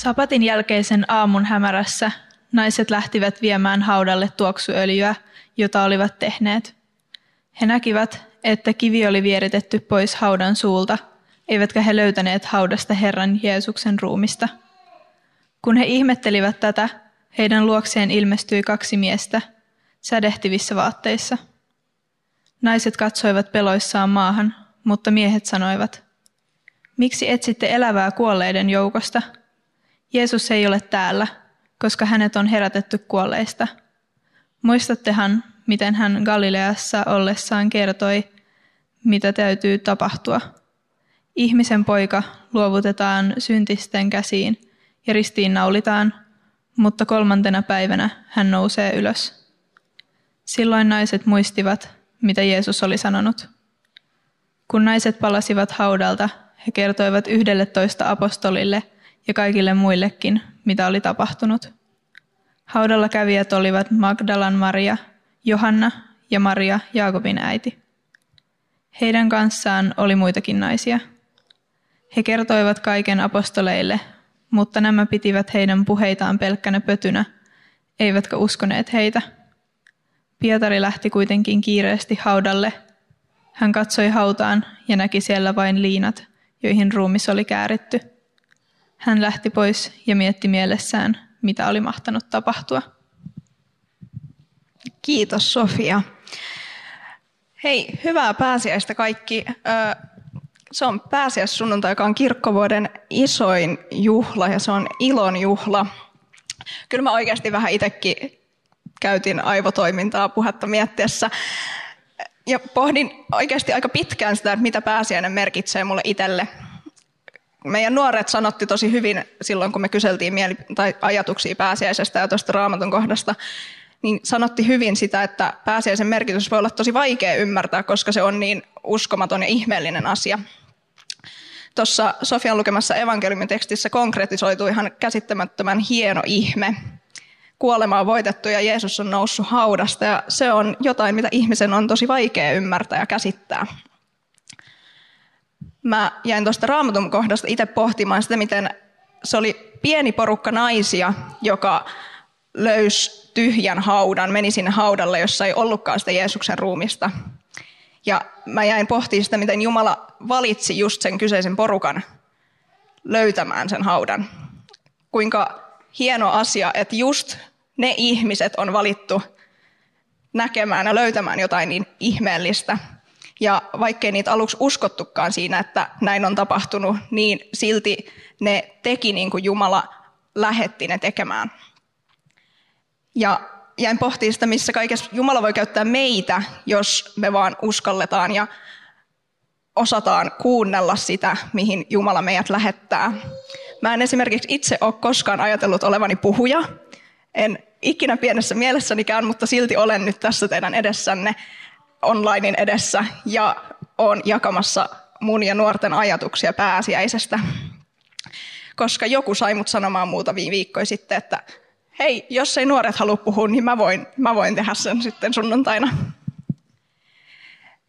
Sapatin jälkeisen aamun hämärässä naiset lähtivät viemään haudalle tuoksuöljyä, jota olivat tehneet. He näkivät, että kivi oli vieritetty pois haudan suulta, eivätkä he löytäneet haudasta Herran Jeesuksen ruumista. Kun he ihmettelivät tätä, heidän luokseen ilmestyi kaksi miestä, sädehtivissä vaatteissa. Naiset katsoivat peloissaan maahan, mutta miehet sanoivat, miksi etsitte elävää kuolleiden joukosta? Jeesus ei ole täällä, koska hänet on herätetty kuolleista. Muistattehan, miten hän Galileassa ollessaan kertoi, mitä täytyy tapahtua. Ihmisen poika luovutetaan syntisten käsiin ja ristiin naulitaan, mutta kolmantena päivänä hän nousee ylös. Silloin naiset muistivat, mitä Jeesus oli sanonut. Kun naiset palasivat haudalta, he kertoivat yhdelle toista apostolille ja kaikille muillekin, mitä oli tapahtunut. Haudalla kävijät olivat Magdalan Maria, Johanna ja Maria, Jaakobin äiti. Heidän kanssaan oli muitakin naisia. He kertoivat kaiken apostoleille, mutta nämä pitivät heidän puheitaan pelkkänä pötynä, eivätkä uskoneet heitä. Pietari lähti kuitenkin kiireesti haudalle. Hän katsoi hautaan ja näki siellä vain liinat, joihin ruumis oli kääritty. Hän lähti pois ja mietti mielessään, mitä oli mahtanut tapahtua. Kiitos Sofia. Hei, hyvää pääsiäistä kaikki. Se on pääsiäissunnuntai, joka on kirkkovuoden isoin juhla ja se on ilon juhla. Kyllä mä oikeasti vähän itsekin käytin aivotoimintaa puhetta miettiessä. Ja pohdin oikeasti aika pitkään sitä, että mitä pääsiäinen merkitsee mulle itselle. Meidän nuoret sanotti tosi hyvin silloin, kun me kyseltiin mieli- tai ajatuksia pääsiäisestä ja tuosta raamatun kohdasta, niin sanotti hyvin sitä, että pääsiäisen merkitys voi olla tosi vaikea ymmärtää, koska se on niin uskomaton ja ihmeellinen asia. Tuossa Sofian lukemassa evankeliumin tekstissä konkretisoitu ihan käsittämättömän hieno ihme. Kuolema on voitettu ja Jeesus on noussut haudasta ja se on jotain, mitä ihmisen on tosi vaikea ymmärtää ja käsittää. Mä jäin tuosta raamatun kohdasta itse pohtimaan sitä, miten se oli pieni porukka naisia, joka löysi tyhjän haudan, meni sinne haudalle, jossa ei ollutkaan sitä Jeesuksen ruumista. Ja mä jäin pohtimaan sitä, miten Jumala valitsi just sen kyseisen porukan löytämään sen haudan. Kuinka hieno asia, että just ne ihmiset on valittu näkemään ja löytämään jotain niin ihmeellistä. Ja vaikkei niitä aluksi uskottukaan siinä, että näin on tapahtunut, niin silti ne teki niin kuin Jumala lähetti ne tekemään. Ja jäin pohtimaan sitä, missä kaikessa Jumala voi käyttää meitä, jos me vaan uskalletaan ja osataan kuunnella sitä, mihin Jumala meidät lähettää. Mä en esimerkiksi itse ole koskaan ajatellut olevani puhuja. En ikinä pienessä mielessänikään, mutta silti olen nyt tässä teidän edessänne onlinein edessä ja olen jakamassa mun ja nuorten ajatuksia pääsiäisestä. Koska joku sai mut sanomaan muutamia viikkoja sitten, että hei, jos ei nuoret halua puhua, niin mä voin, mä voin tehdä sen sitten sunnuntaina.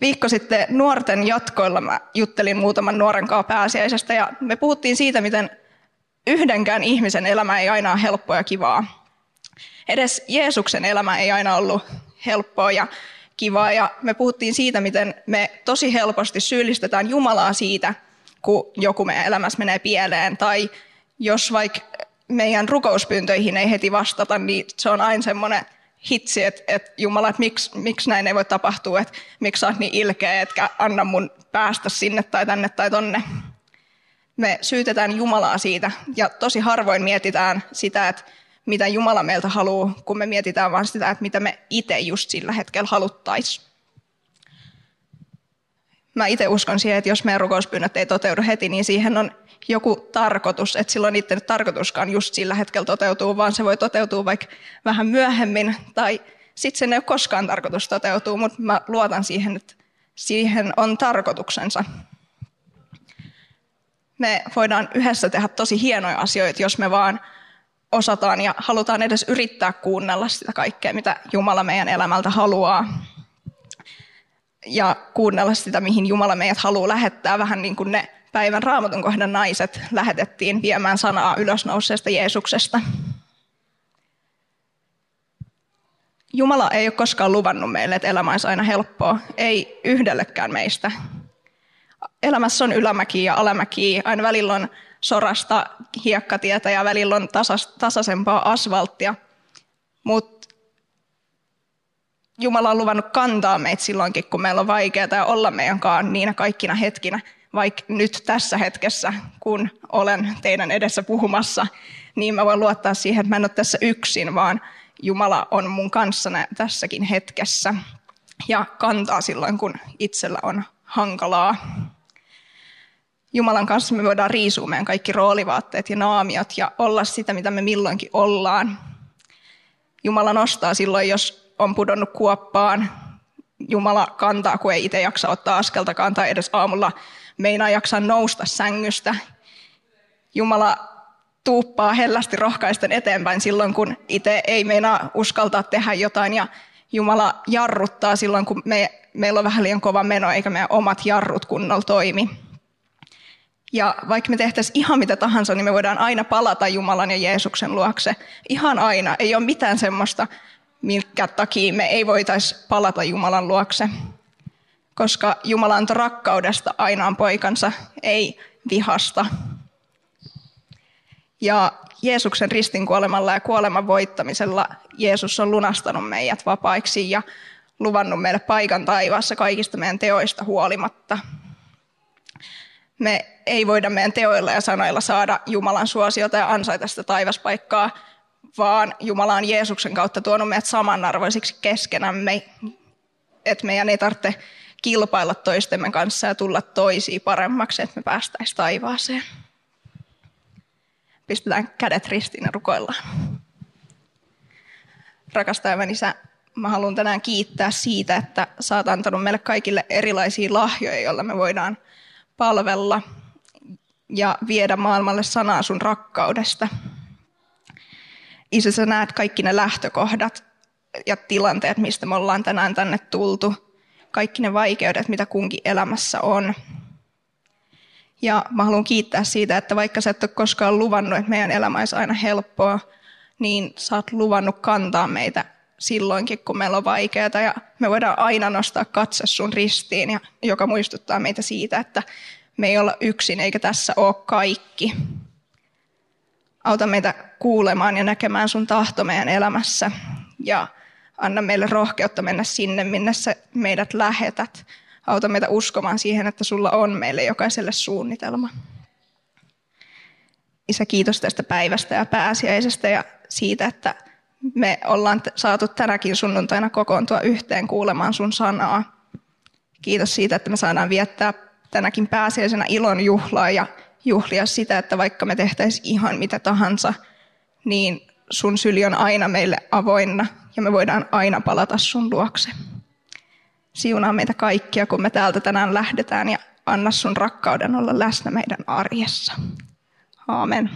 Viikko sitten nuorten jatkoilla mä juttelin muutaman nuoren kanssa pääsiäisestä ja me puhuttiin siitä, miten yhdenkään ihmisen elämä ei aina ole helppoa ja kivaa. Edes Jeesuksen elämä ei aina ollut helppoa ja kivaa ja me puhuttiin siitä, miten me tosi helposti syyllistetään Jumalaa siitä, kun joku meidän elämässä menee pieleen. Tai jos vaikka meidän rukouspyyntöihin ei heti vastata, niin se on aina semmoinen hitsi, että, että Jumala, että miksi, miksi näin ei voi tapahtua, että miksi sä oot niin ilkeä, etkä anna mun päästä sinne tai tänne tai tonne. Me syytetään Jumalaa siitä. Ja tosi harvoin mietitään sitä, että mitä Jumala meiltä haluaa, kun me mietitään vaan sitä, että mitä me itse just sillä hetkellä haluttaisiin. mä itse uskon siihen, että jos meidän rukouspyynnöt ei toteudu heti, niin siihen on joku tarkoitus, että silloin niiden tarkoituskaan just sillä hetkellä toteutuu, vaan se voi toteutua vaikka vähän myöhemmin, tai sitten sen ei ole koskaan tarkoitus toteutua, mutta mä luotan siihen, että siihen on tarkoituksensa. Me voidaan yhdessä tehdä tosi hienoja asioita, jos me vaan osataan ja halutaan edes yrittää kuunnella sitä kaikkea, mitä Jumala meidän elämältä haluaa. Ja kuunnella sitä, mihin Jumala meidät haluaa lähettää, vähän niin kuin ne päivän raamatun kohdan naiset lähetettiin viemään sanaa ylösnouseesta Jeesuksesta. Jumala ei ole koskaan luvannut meille, että elämä olisi aina helppoa. Ei yhdellekään meistä. Elämässä on ylämäki ja alamäki. Aina välillä on sorasta hiekkatietä ja välillä on tasas, tasaisempaa asfalttia. Mutta Jumala on luvannut kantaa meitä silloinkin, kun meillä on vaikeaa olla meidän kanssa niinä kaikkina hetkinä. Vaikka nyt tässä hetkessä, kun olen teidän edessä puhumassa, niin mä voin luottaa siihen, että mä en ole tässä yksin, vaan Jumala on mun kanssana tässäkin hetkessä ja kantaa silloin, kun itsellä on hankalaa. Jumalan kanssa me voidaan riisua meidän kaikki roolivaatteet ja naamiot ja olla sitä, mitä me milloinkin ollaan. Jumala nostaa silloin, jos on pudonnut kuoppaan. Jumala kantaa, kun ei itse jaksa ottaa askeltakaan tai edes aamulla meinaa jaksaa nousta sängystä. Jumala tuuppaa hellästi rohkaisten eteenpäin silloin, kun itse ei meinaa uskaltaa tehdä jotain ja Jumala jarruttaa silloin, kun me, meillä on vähän liian kova meno eikä meidän omat jarrut kunnolla toimi. Ja vaikka me tehtäisiin ihan mitä tahansa, niin me voidaan aina palata Jumalan ja Jeesuksen luokse. Ihan aina. Ei ole mitään semmoista, minkä takia me ei voitaisi palata Jumalan luokse. Koska Jumala antoi rakkaudesta ainoan poikansa, ei vihasta. Ja Jeesuksen ristin kuolemalla ja kuoleman voittamisella Jeesus on lunastanut meidät vapaiksi ja luvannut meille paikan taivaassa kaikista meidän teoista huolimatta. Me ei voida meidän teoilla ja sanoilla saada Jumalan suosiota ja ansaita sitä taivaspaikkaa, vaan Jumala on Jeesuksen kautta tuonut meidät samanarvoisiksi keskenämme, että meidän ei tarvitse kilpailla toistemme kanssa ja tulla toisiin paremmaksi, että me päästäisiin taivaaseen pistetään kädet ristiin ja rukoillaan. Rakas taivaan isä, mä haluan tänään kiittää siitä, että sä oot antanut meille kaikille erilaisia lahjoja, joilla me voidaan palvella ja viedä maailmalle sanaa sun rakkaudesta. Isä, sä näet kaikki ne lähtökohdat ja tilanteet, mistä me ollaan tänään tänne tultu. Kaikki ne vaikeudet, mitä kunkin elämässä on. Ja mä haluan kiittää siitä, että vaikka sä et ole koskaan luvannut, että meidän elämä olisi aina helppoa, niin sä oot luvannut kantaa meitä silloinkin, kun meillä on vaikeaa. Ja me voidaan aina nostaa katse sun ristiin, ja, joka muistuttaa meitä siitä, että me ei olla yksin eikä tässä ole kaikki. Auta meitä kuulemaan ja näkemään sun tahto meidän elämässä. Ja anna meille rohkeutta mennä sinne, minne sä meidät lähetät Auta meitä uskomaan siihen, että sulla on meille jokaiselle suunnitelma. Isä, kiitos tästä päivästä ja pääsiäisestä ja siitä, että me ollaan saatu tänäkin sunnuntaina kokoontua yhteen kuulemaan sun sanaa. Kiitos siitä, että me saadaan viettää tänäkin pääsiäisenä ilon juhlaa ja juhlia sitä, että vaikka me tehtäisiin ihan mitä tahansa, niin sun syli on aina meille avoinna ja me voidaan aina palata sun luokse. Siunaa meitä kaikkia, kun me täältä tänään lähdetään ja anna sun rakkauden olla läsnä meidän arjessa. Aamen.